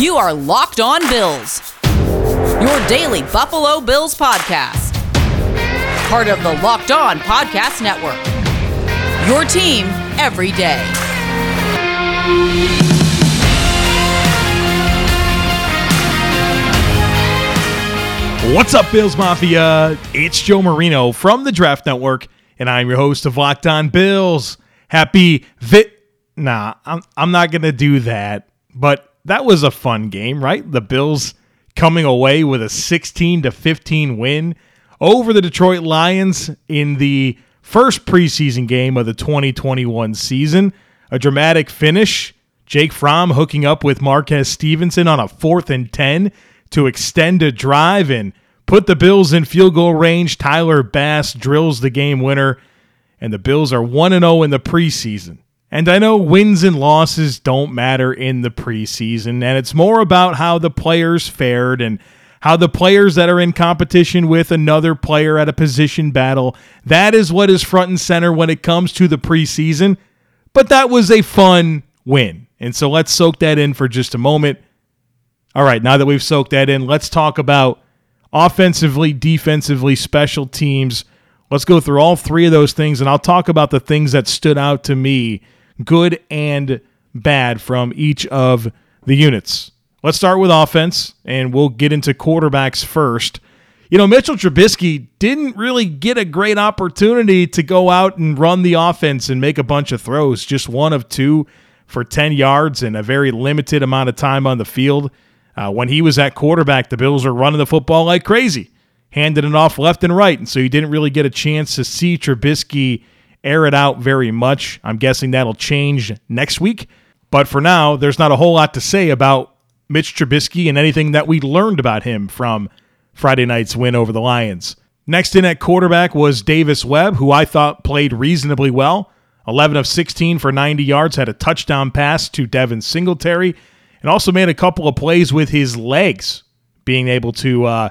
You are Locked On Bills, your daily Buffalo Bills podcast. Part of the Locked On Podcast Network. Your team every day. What's up, Bills Mafia? It's Joe Marino from the Draft Network, and I'm your host of Locked On Bills. Happy Vit. Nah, I'm, I'm not going to do that. But that was a fun game, right? The Bills coming away with a 16 to 15 win over the Detroit Lions in the first preseason game of the 2021 season. A dramatic finish. Jake Fromm hooking up with Marquez Stevenson on a fourth and 10 to extend a drive and put the Bills in field goal range. Tyler Bass drills the game winner, and the Bills are 1 0 in the preseason. And I know wins and losses don't matter in the preseason, and it's more about how the players fared and how the players that are in competition with another player at a position battle, that is what is front and center when it comes to the preseason. But that was a fun win. And so let's soak that in for just a moment. All right, now that we've soaked that in, let's talk about offensively, defensively, special teams. Let's go through all three of those things, and I'll talk about the things that stood out to me, good and bad, from each of the units. Let's start with offense, and we'll get into quarterbacks first. You know, Mitchell Trubisky didn't really get a great opportunity to go out and run the offense and make a bunch of throws, just one of two for 10 yards and a very limited amount of time on the field. Uh, when he was at quarterback, the Bills were running the football like crazy, handing it off left and right. And so he didn't really get a chance to see Trubisky air it out very much. I'm guessing that'll change next week. But for now, there's not a whole lot to say about Mitch Trubisky and anything that we learned about him from Friday night's win over the Lions. Next in at quarterback was Davis Webb, who I thought played reasonably well. 11 of 16 for 90 yards, had a touchdown pass to Devin Singletary, and also made a couple of plays with his legs, being able to uh,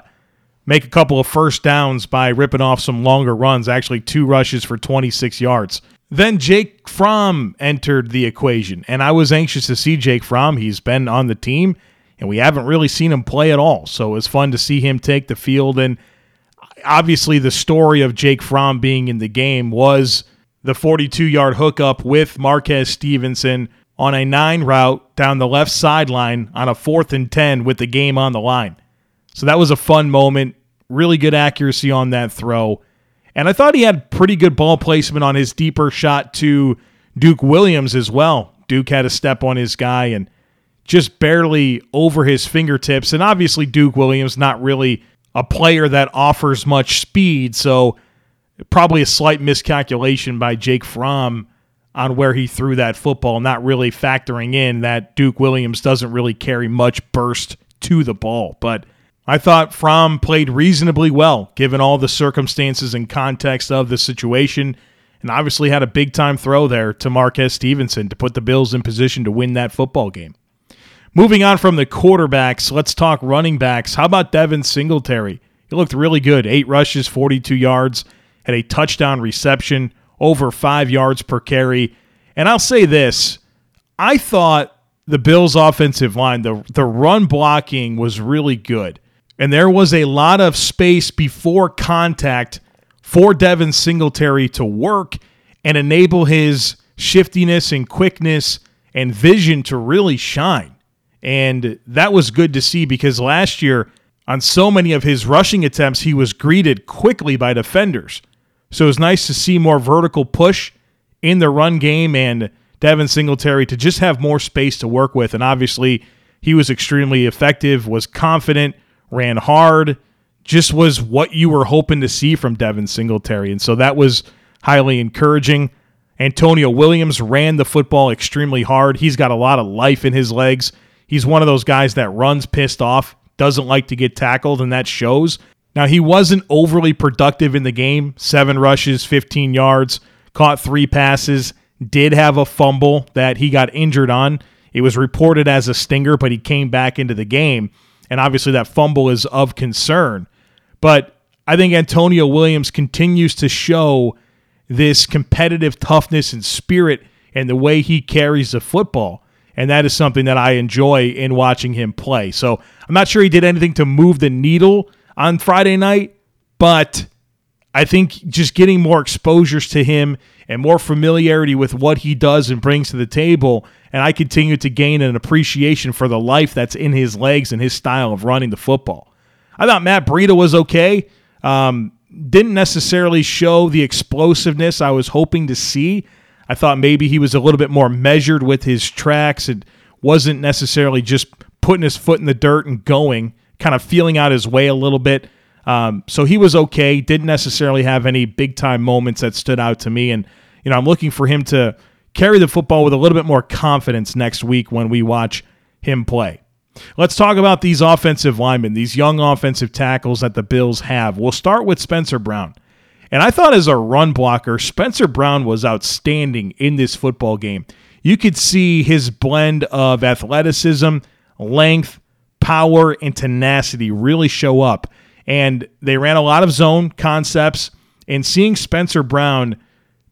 make a couple of first downs by ripping off some longer runs, actually, two rushes for 26 yards. Then Jake Fromm entered the equation, and I was anxious to see Jake Fromm. He's been on the team, and we haven't really seen him play at all. So it was fun to see him take the field. And obviously, the story of Jake Fromm being in the game was the 42 yard hookup with Marquez Stevenson on a nine route down the left sideline on a fourth and 10 with the game on the line. So that was a fun moment. Really good accuracy on that throw. And I thought he had pretty good ball placement on his deeper shot to Duke Williams as well. Duke had a step on his guy and just barely over his fingertips. And obviously, Duke Williams, not really a player that offers much speed. So probably a slight miscalculation by Jake Fromm on where he threw that football, not really factoring in that Duke Williams doesn't really carry much burst to the ball. But I thought Fromm played reasonably well given all the circumstances and context of the situation, and obviously had a big time throw there to Marquez Stevenson to put the Bills in position to win that football game. Moving on from the quarterbacks, let's talk running backs. How about Devin Singletary? He looked really good. Eight rushes, 42 yards, had a touchdown reception, over five yards per carry. And I'll say this I thought the Bills' offensive line, the, the run blocking was really good. And there was a lot of space before contact for Devin Singletary to work and enable his shiftiness and quickness and vision to really shine. And that was good to see because last year, on so many of his rushing attempts, he was greeted quickly by defenders. So it was nice to see more vertical push in the run game and Devin Singletary to just have more space to work with. And obviously, he was extremely effective, was confident, ran hard, just was what you were hoping to see from Devin Singletary. And so that was highly encouraging. Antonio Williams ran the football extremely hard. He's got a lot of life in his legs. He's one of those guys that runs pissed off, doesn't like to get tackled, and that shows. Now, he wasn't overly productive in the game seven rushes, 15 yards, caught three passes, did have a fumble that he got injured on. It was reported as a stinger, but he came back into the game. And obviously, that fumble is of concern. But I think Antonio Williams continues to show this competitive toughness and spirit and the way he carries the football. And that is something that I enjoy in watching him play. So I'm not sure he did anything to move the needle on Friday night, but I think just getting more exposures to him and more familiarity with what he does and brings to the table, and I continue to gain an appreciation for the life that's in his legs and his style of running the football. I thought Matt Breida was okay. Um, didn't necessarily show the explosiveness I was hoping to see. I thought maybe he was a little bit more measured with his tracks and wasn't necessarily just putting his foot in the dirt and going, kind of feeling out his way a little bit. Um, so he was okay. Didn't necessarily have any big time moments that stood out to me. And, you know, I'm looking for him to carry the football with a little bit more confidence next week when we watch him play. Let's talk about these offensive linemen, these young offensive tackles that the Bills have. We'll start with Spencer Brown. And I thought as a run blocker, Spencer Brown was outstanding in this football game. You could see his blend of athleticism, length, power, and tenacity really show up and they ran a lot of zone concepts. And seeing Spencer Brown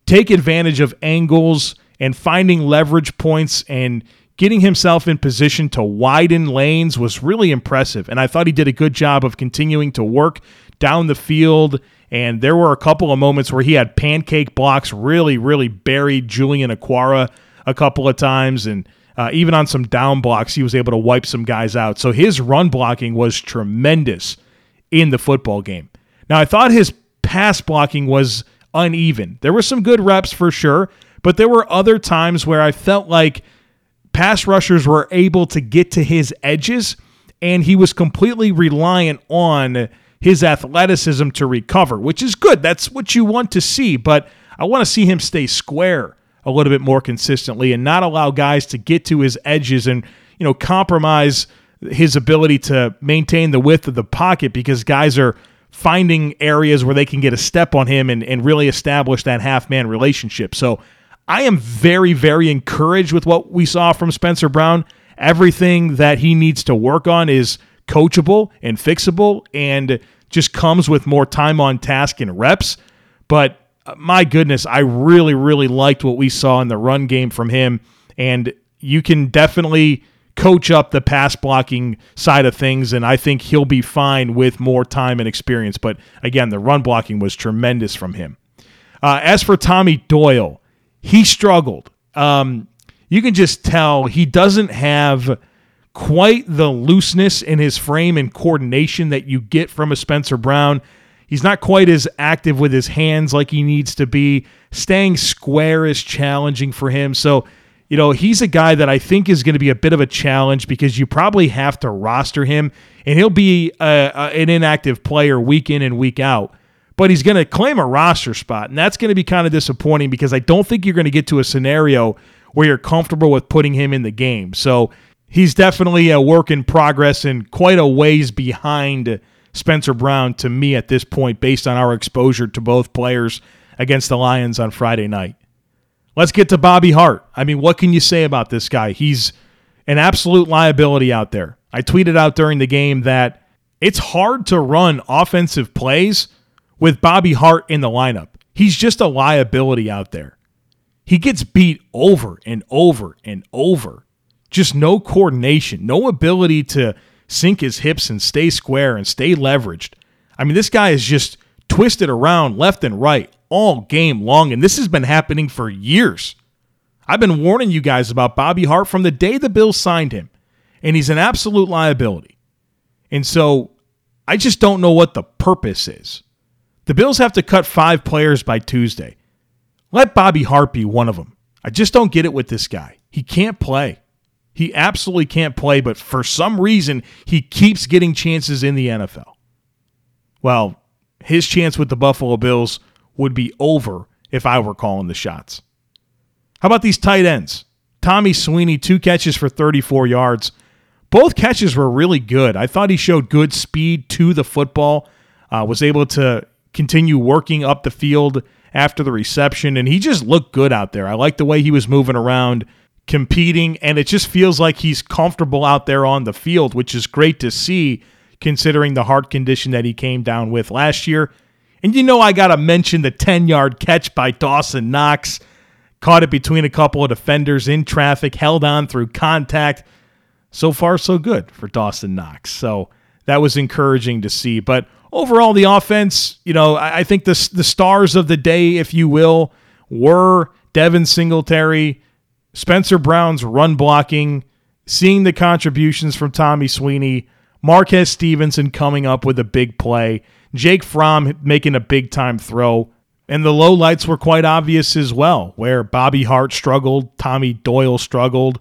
take advantage of angles and finding leverage points and getting himself in position to widen lanes was really impressive. And I thought he did a good job of continuing to work down the field. And there were a couple of moments where he had pancake blocks, really, really buried Julian Okwara a couple of times. And uh, even on some down blocks, he was able to wipe some guys out. So his run blocking was tremendous in the football game. Now, I thought his pass blocking was uneven. There were some good reps for sure, but there were other times where I felt like pass rushers were able to get to his edges and he was completely reliant on his athleticism to recover, which is good. That's what you want to see, but I want to see him stay square a little bit more consistently and not allow guys to get to his edges and, you know, compromise his ability to maintain the width of the pocket because guys are finding areas where they can get a step on him and, and really establish that half man relationship. So I am very, very encouraged with what we saw from Spencer Brown. Everything that he needs to work on is coachable and fixable and just comes with more time on task and reps. But uh, my goodness, I really, really liked what we saw in the run game from him. And you can definitely coach up the pass blocking side of things, and I think he'll be fine with more time and experience. But again, the run blocking was tremendous from him. Uh, as for Tommy Doyle, he struggled. Um, you can just tell he doesn't have quite the looseness in his frame and coordination that you get from a Spencer Brown. He's not quite as active with his hands like he needs to be. Staying square is challenging for him. So you know, he's a guy that I think is going to be a bit of a challenge because you probably have to roster him, and he'll be a, a, an inactive player week in and week out. But he's going to claim a roster spot, and that's going to be kind of disappointing because I don't think you're going to get to a scenario where you're comfortable with putting him in the game. So he's definitely a work in progress and quite a ways behind Spencer Brown to me at this point, based on our exposure to both players against the Lions on Friday night. Let's get to Bobby Hart. I mean, what can you say about this guy? He's an absolute liability out there. I tweeted out during the game that it's hard to run offensive plays with Bobby Hart in the lineup. He's just a liability out there. He gets beat over and over and over. Just no coordination, no ability to sink his hips and stay square and stay leveraged. I mean, this guy is just twisted around left and right all game long, and this has been happening for years. I've been warning you guys about Bobby Hart from the day the Bills signed him, and he's an absolute liability. And so I just don't know what the purpose is. The Bills have to cut five players by Tuesday. Let Bobby Hart be one of them. I just don't get it with this guy. He can't play. He absolutely can't play, but for some reason, he keeps getting chances in the NFL. Well, his chance with the Buffalo Bills would be over if I were calling the shots. How about these tight ends? Tommy Sweeney, two catches for 34 yards. Both catches were really good. I thought he showed good speed to the football, uh, was able to continue working up the field after the reception, and he just looked good out there. I like the way he was moving around, competing, and it just feels like he's comfortable out there on the field, which is great to see considering the heart condition that he came down with last year. And you know, I got to mention the 10 yard catch by Dawson Knox. caught it between a couple of defenders in traffic, held on through contact. So far, so good for Dawson Knox. So that was encouraging to see. But overall, the offense, you know, I, think the, the stars of the day, if you will, were Devin Singletary, Spencer Brown's run blocking, seeing the contributions from Tommy Sweeney, Marquez Stevenson coming up with a big play, Jake Fromm making a big time throw. And the low lights were quite obvious as well, where Bobby Hart struggled, Tommy Doyle struggled.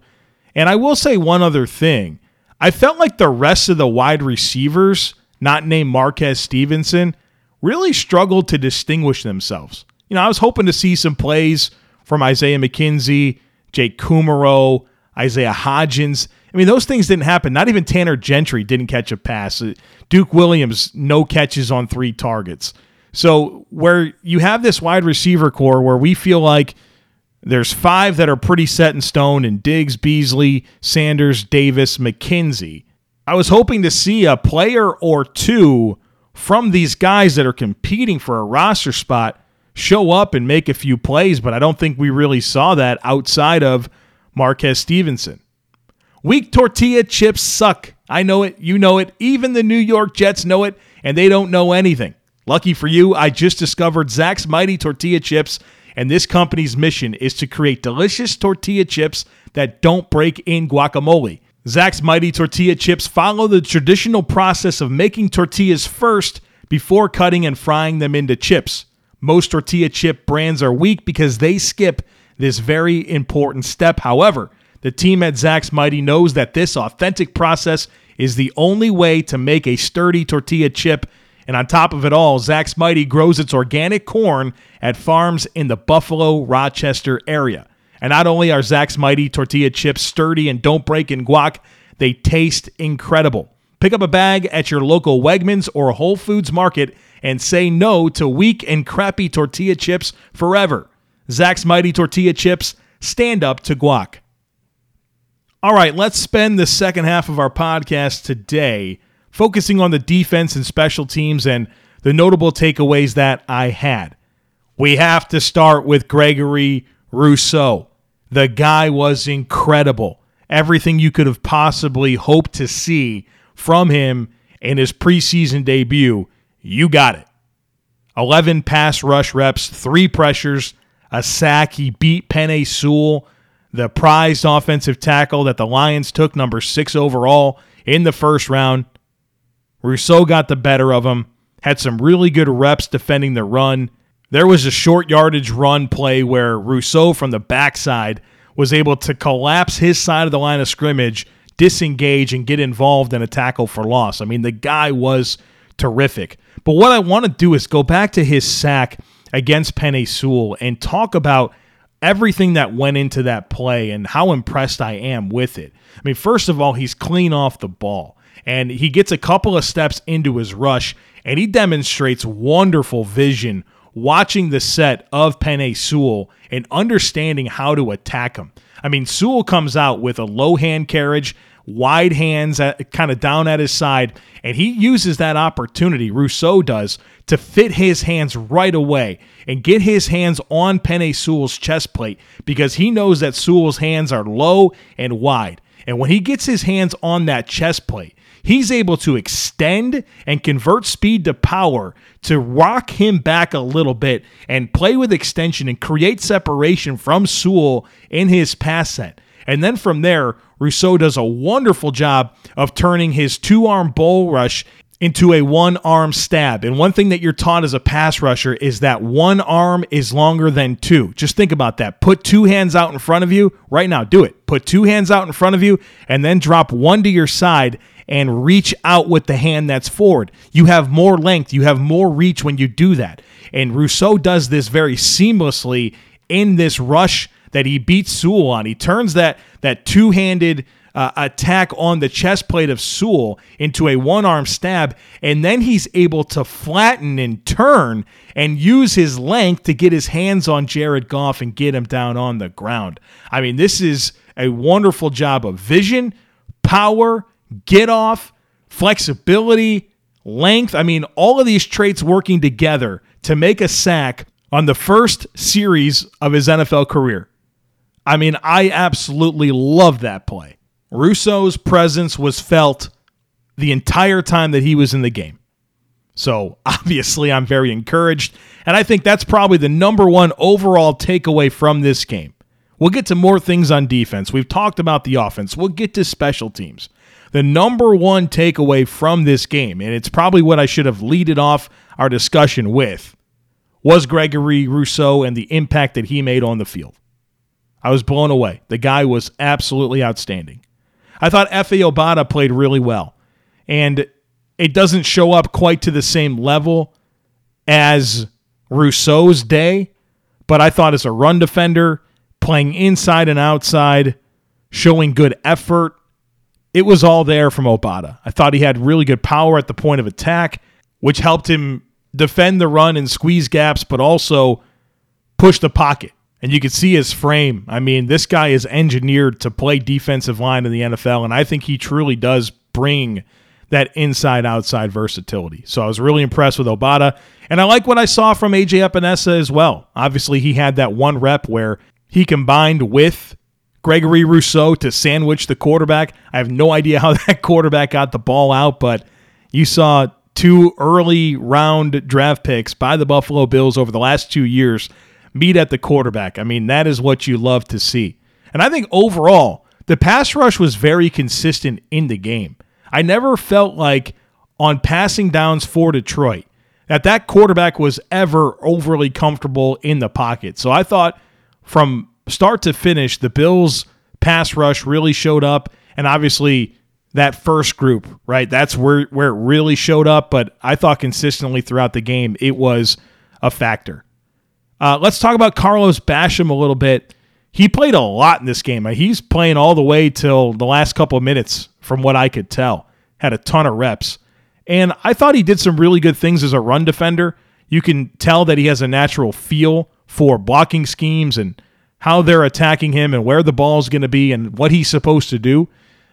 And I will say one other thing. I felt like the rest of the wide receivers, not named Marquez Stevenson, really struggled to distinguish themselves. You know, I was hoping to see some plays from Isaiah McKenzie, Jake Kumerow, Isaiah Hodgins. I mean, those things didn't happen. Not even Tanner Gentry didn't catch a pass. Uh, Duke Williams, no catches on three targets. So, where you have this wide receiver core where we feel like there's five that are pretty set in stone in Diggs, Beasley, Sanders, Davis, McKenzie. I was hoping to see a player or two from these guys that are competing for a roster spot show up and make a few plays, but I don't think we really saw that outside of Marquez Stevenson. Weak tortilla chips suck. I know it. You know it. Even the New York Jets know it, and they don't know anything. Lucky for you, I just discovered Zack's Mighty Tortilla Chips, and this company's mission is to create delicious tortilla chips that don't break in guacamole. Zack's Mighty Tortilla Chips follow the traditional process of making tortillas first before cutting and frying them into chips. Most tortilla chip brands are weak because they skip this very important step. However, the team at Zack's Mighty knows that this authentic process is the only way to make a sturdy tortilla chip. And on top of it all, Zack's Mighty grows its organic corn at farms in the Buffalo, Rochester area. And not only are Zack's Mighty tortilla chips sturdy and don't break in guac, they taste incredible. Pick up a bag at your local Wegmans or Whole Foods market and say no to weak and crappy tortilla chips forever. Zack's Mighty Tortilla Chips, stand up to guac. All right, let's spend the second half of our podcast today focusing on the defense and special teams and the notable takeaways that I had. We have to start with Gregory Rousseau. The guy was incredible. Everything you could have possibly hoped to see from him in his preseason debut you got it. 11 pass rush reps, three pressures, a sack. He beat Penei Sewell, the prized offensive tackle that the Lions took, number six overall in the first round. Rousseau got the better of him, had some really good reps defending the run. There was a short yardage run play where Rousseau from the backside was able to collapse his side of the line of scrimmage, disengage, and get involved in a tackle for loss. I mean, the guy was terrific. But what I want to do is go back to his sack against Penei Sewell and talk about everything that went into that play and how impressed I am with it. I mean, first of all, he's clean off the ball and he gets a couple of steps into his rush and he demonstrates wonderful vision watching the set of Penei Sewell and understanding how to attack him. I mean, Sewell comes out with a low hand carriage wide hands kind of down at his side, and he uses that opportunity, Rousseau does, to fit his hands right away and get his hands on Penei Sewell's chest plate because he knows that Sewell's hands are low and wide. And when he gets his hands on that chest plate, he's able to extend and convert speed to power to rock him back a little bit and play with extension and create separation from Sewell in his pass set. And then from there, Rousseau does a wonderful job of turning his two arm bull rush into a one arm stab. And one thing that you're taught as a pass rusher is that one arm is longer than two. Just think about that. Put two hands out in front of you right now. Do it. Put two hands out in front of you and then drop one to your side and reach out with the hand that's forward. You have more length, you have more reach when you do that. And Rousseau does this very seamlessly in this rush that he beats Sewell on. He turns that that two handed uh, attack on the chest plate of Sewell into a one arm stab, and then he's able to flatten and turn and use his length to get his hands on Jared Goff and get him down on the ground. I mean, this is a wonderful job of vision, power, get off, flexibility, length. I mean, all of these traits working together to make a sack on the first series of his NFL career. I mean, I absolutely love that play. Rousseau's presence was felt the entire time that he was in the game. So obviously, I'm very encouraged. And I think that's probably the number one overall takeaway from this game. We'll get to more things on defense. We've talked about the offense. We'll get to special teams. The number one takeaway from this game, and it's probably what I should have leaded off our discussion with, was Gregory Rousseau and the impact that he made on the field. I was blown away. The guy was absolutely outstanding. I thought Efe Obada played really well. And it doesn't show up quite to the same level as Rousseau's day, but I thought as a run defender, playing inside and outside, showing good effort, it was all there from Obada. I thought he had really good power at the point of attack, which helped him defend the run and squeeze gaps, but also push the pocket. And you could see his frame. I mean, this guy is engineered to play defensive line in the NFL, and I think he truly does bring that inside outside versatility. So I was really impressed with Obada. And I like what I saw from AJ Epenesa as well. Obviously, he had that one rep where he combined with Gregory Rousseau to sandwich the quarterback. I have no idea how that quarterback got the ball out, but you saw two early round draft picks by the Buffalo Bills over the last two years meet at the quarterback. I mean, that is what you love to see. And I think overall, the pass rush was very consistent in the game. I never felt like on passing downs for Detroit that that quarterback was ever overly comfortable in the pocket. So I thought from start to finish, the Bills pass rush really showed up. And obviously, that first group, right? That's where, where it really showed up. But I thought consistently throughout the game, it was a factor. Uh, let's talk about Carlos Basham a little bit. He played a lot in this game. He's playing all the way till the last couple of minutes, from what I could tell. Had a ton of reps. And I thought he did some really good things as a run defender. You can tell that he has a natural feel for blocking schemes and how they're attacking him and where the ball is going to be and what he's supposed to do.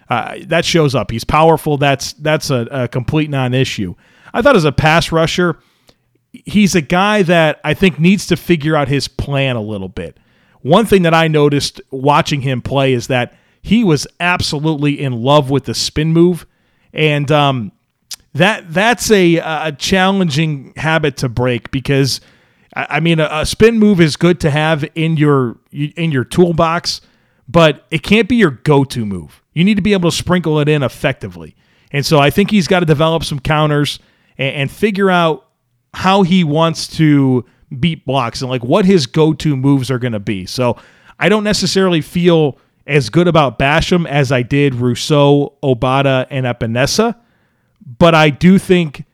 Uh, that shows up. He's powerful. That's that's a, a complete non-issue. I thought as a pass rusher, he's a guy that I think needs to figure out his plan a little bit. One thing that I noticed watching him play is that he was absolutely in love with the spin move, and um, that that's a, a challenging habit to break because I mean a, a spin move is good to have in your in your toolbox, but it can't be your go-to move. You need to be able to sprinkle it in effectively, and so I think he's got to develop some counters and, and figure out how he wants to beat blocks and like what his go-to moves are going to be. So I don't necessarily feel as good about Basham as I did Rousseau, Obada, and Epenesa, but I do think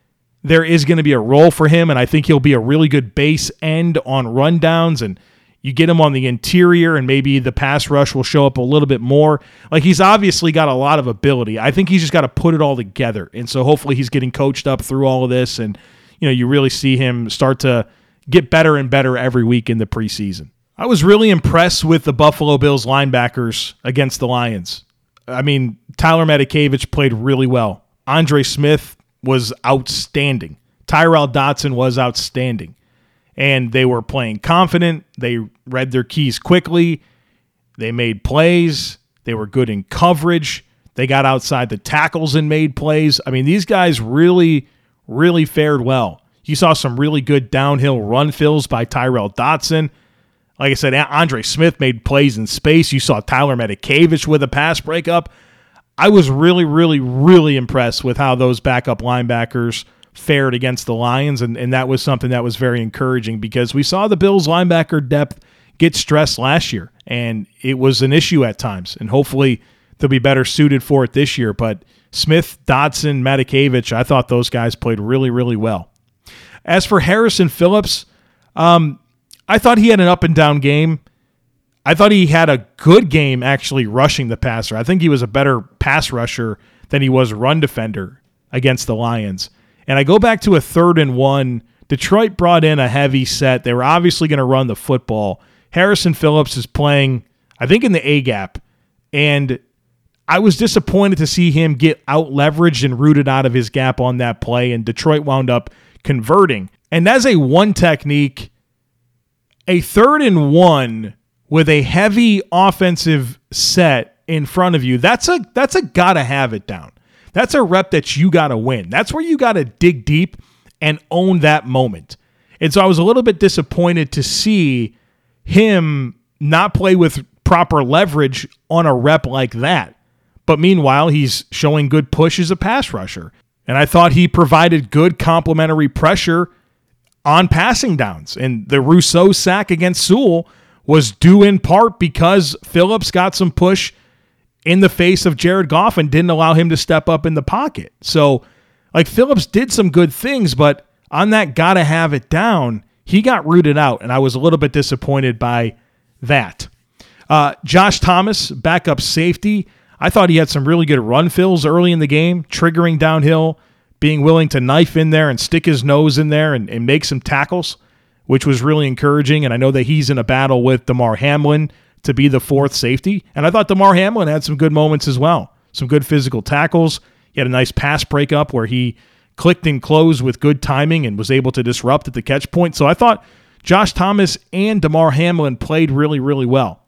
there is going to be a role for him, and I think he'll be a really good base end on rundowns and you get him on the interior and maybe the pass rush will show up a little bit more. Like he's obviously got a lot of ability. I think he's just got to put it all together. And so hopefully he's getting coached up through all of this and you know, you really see him start to get better and better every week in the preseason. I was really impressed with the Buffalo Bills linebackers against the Lions. I mean, Tyler Matakevich played really well. Andre Smith was outstanding. Tyrel Dodson was outstanding. And they were playing confident. They read their keys quickly. They made plays. They were good in coverage. They got outside the tackles and made plays. I mean, these guys really really fared well. You saw some really good downhill run fills by Tyrel Dodson. Like I said, Andre Smith made plays in space. You saw Tyler Matakevich with a pass breakup. I was really, really, really impressed with how those backup linebackers fared against the Lions, and, and that was something that was very encouraging because we saw the Bills linebacker depth get stressed last year, and it was an issue at times. And hopefully they'll be better suited for it this year. But Smith, Dodson, Matakevich, I thought those guys played really, really well. As for Harrison Phillips, um, I thought he had an up and down game. I thought he had a good game actually rushing the passer. I think he was a better pass rusher than he was run defender against the Lions. And I go back to a third and one. Detroit brought in a heavy set. They were obviously going to run the football. Harrison Phillips is playing, I think, in the A gap. And I was disappointed to see him get out leveraged and rooted out of his gap on that play, and Detroit wound up converting. And as a one technique a third and one with a heavy offensive set in front of you, that's a that's a gotta have it down. That's a rep that you gotta win. That's where you gotta dig deep and own that moment. And so I was a little bit disappointed to see him not play with proper leverage on a rep like that. But meanwhile, he's showing good push as a pass rusher. And I thought he provided good complementary pressure on passing downs. And the Rousseau sack against Sewell was due in part because Phillips got some push in the face of Jared Goff and didn't allow him to step up in the pocket. So, like, Phillips did some good things, but on that gotta have it down, he got rooted out. And I was a little bit disappointed by that. Uh, Josh Thomas, backup safety. I thought he had some really good run fills early in the game, triggering downhill, being willing to knife in there and stick his nose in there and, and make some tackles, which was really encouraging. And I know that he's in a battle with Damar Hamlin to be the fourth safety. And I thought Damar Hamlin had some good moments as well, some good physical tackles. He had a nice pass breakup where he clicked and closed with good timing and was able to disrupt at the catch point. So I thought Josh Thomas and Damar Hamlin played really, really well.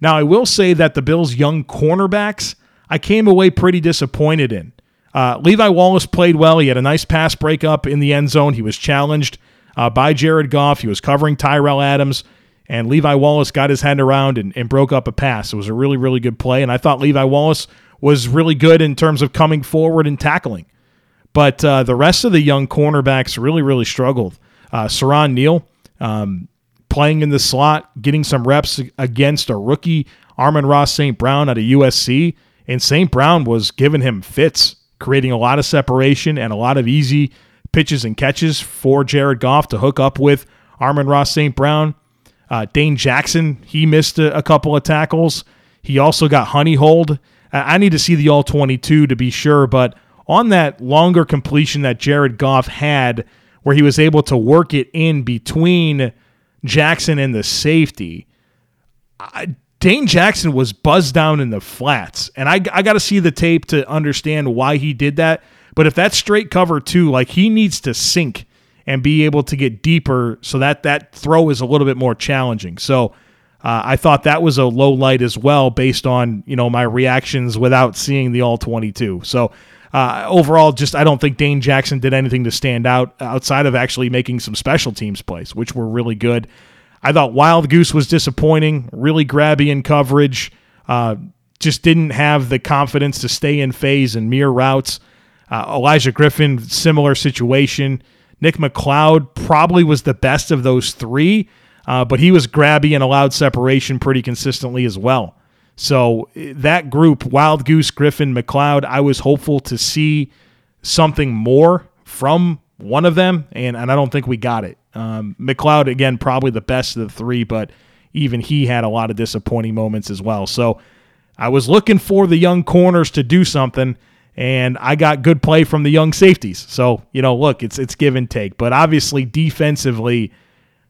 Now, I will say that the Bills' young cornerbacks, I came away pretty disappointed in. Uh, Levi Wallace played well. He had a nice pass breakup in the end zone. He was challenged uh, by Jared Goff. He was covering Tyrell Adams, and Levi Wallace got his hand around and, and broke up a pass. It was a really, really good play, and I thought Levi Wallace was really good in terms of coming forward and tackling. But uh, the rest of the young cornerbacks really, really struggled. Uh, Siran Neal, um, playing in the slot, getting some reps against a rookie, Amon-Ra St. Brown out of USC. And St. Brown was giving him fits, creating a lot of separation and a lot of easy pitches and catches for Jared Goff to hook up with Amon-Ra St. Brown. Uh, Dane Jackson, he missed a, a, couple of tackles. He also got honey holed. I need to see the all 22 to be sure, but on that longer completion that Jared Goff had, where he was able to work it in between Jackson and the safety, I, Dane Jackson was buzzed down in the flats. And I, I got to see the tape to understand why he did that. But if that's straight cover two, like he needs to sink and be able to get deeper so that that throw is a little bit more challenging. So uh, I thought that was a low light as well based on, you know, my reactions without seeing the all 22. So uh, overall, just I don't think Dane Jackson did anything to stand out outside of actually making some special teams plays, which were really good. I thought Wildgoose was disappointing, really grabby in coverage, uh, just didn't have the confidence to stay in phase and mirror routes. Uh, Olaijah Griffin, similar situation. Nick McCloud probably was the best of those three, uh, but he was grabby and allowed separation pretty consistently as well. So that group, Wildgoose, Griffin, McCloud, I was hopeful to see something more from one of them, and, and I don't think we got it. Um, McCloud, again, probably the best of the three, but even he had a lot of disappointing moments as well. So I was looking for the young corners to do something, and I got good play from the young safeties. So, you know, look, it's it's give and take. But obviously defensively,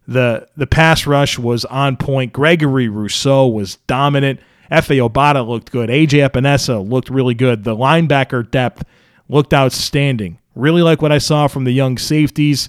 the the pass rush was on point. Gregory Rousseau was dominant. Efe Obada looked good. AJ Epenesa looked really good. The linebacker depth looked outstanding. Really like what I saw from the young safeties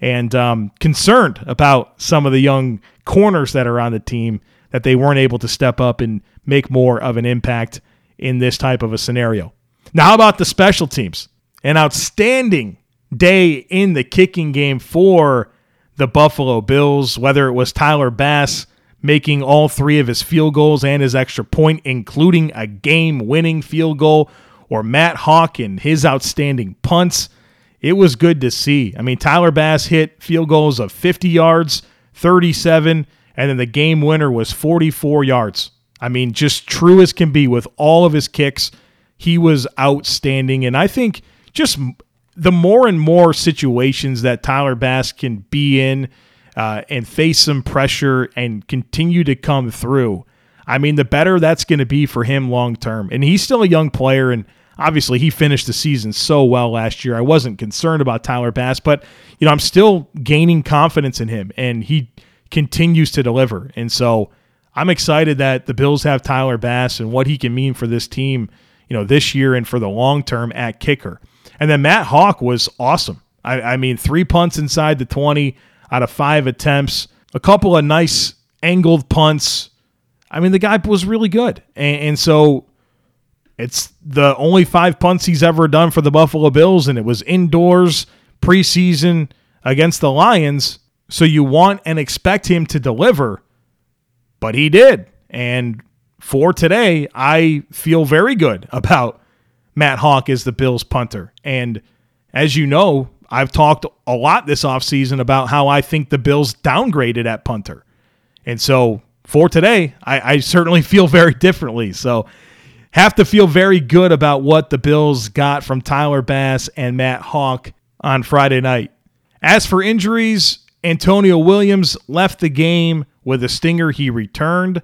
and um, concerned about some of the young corners that are on the team that they weren't able to step up and make more of an impact in this type of a scenario. Now, how about the special teams? An outstanding day in the kicking game for the Buffalo Bills, whether it was Tyler Bass making all three of his field goals and his extra point, including a game winning field goal, or Matt Haack and his outstanding punts. It was good to see. I mean, Tyler Bass hit field goals of 50 yards, 37, and then the game winner was 44 yards. I mean, just true as can be with all of his kicks. He was outstanding. And I think just the more and more situations that Tyler Bass can be in uh, and face some pressure and continue to come through. I mean, the better that's going to be for him long term. And he's still a young player, and obviously he finished the season so well last year. I wasn't concerned about Tyler Bass, but you know, I'm still gaining confidence in him, and he continues to deliver. And so I'm excited that the Bills have Tyler Bass and what he can mean for this team, you know, this year and for the long term at kicker. And then Matt Haack was awesome. I, I mean, three punts inside the 20 out of five attempts. a couple of nice angled punts. I mean, the guy was really good. And, and so it's the only five punts he's ever done for the Buffalo Bills, and it was indoors preseason against the Lions. So you want and expect him to deliver, but he did. And for today, I feel very good about Matt Haack as the Bills punter. And as you know, I've talked a lot this offseason about how I think the Bills downgraded at punter. And so for today, I, I certainly feel very differently. So have to feel very good about what the Bills got from Tyler Bass and Matt Haack on Friday night. As for injuries, Antonio Williams left the game with a stinger he returned.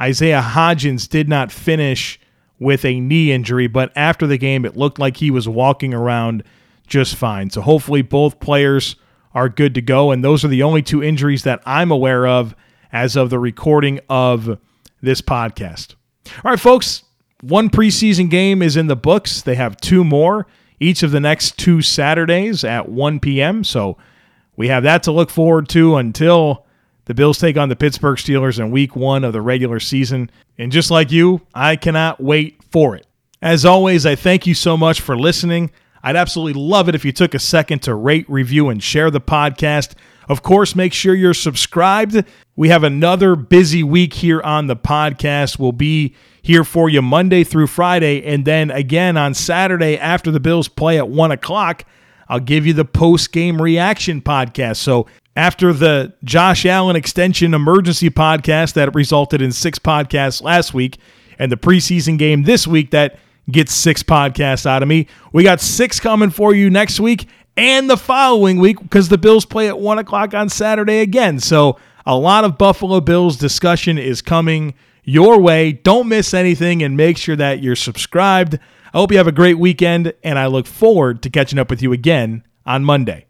Isaiah Hodgins did not finish with a knee injury, but after the game, it looked like he was walking around just fine. So hopefully, both players are good to go. And those are the only two injuries that I'm aware of as of the recording of this podcast. All right, folks, one preseason game is in the books. They have two more each of the next two Saturdays at 1 p.m. So we have that to look forward to until the Bills take on the Pittsburgh Steelers in week one of the regular season. And just like you, I cannot wait for it. As always, I thank you so much for listening. I'd absolutely love it if you took a second to rate, review, and share the podcast. Of course, make sure you're subscribed. We have another busy week here on the podcast. We'll be here for you Monday through Friday. And then again on Saturday after the Bills play at 1 o'clock, I'll give you the post game reaction podcast. So after the Josh Allen extension emergency podcast that resulted in six podcasts last week and the preseason game this week that gets six podcasts out of me, we got six coming for you next week and the following week because the Bills play at 1 o'clock on Saturday again. So a lot of Buffalo Bills discussion is coming your way. Don't miss anything and make sure that you're subscribed. I hope you have a great weekend, and I look forward to catching up with you again on Monday.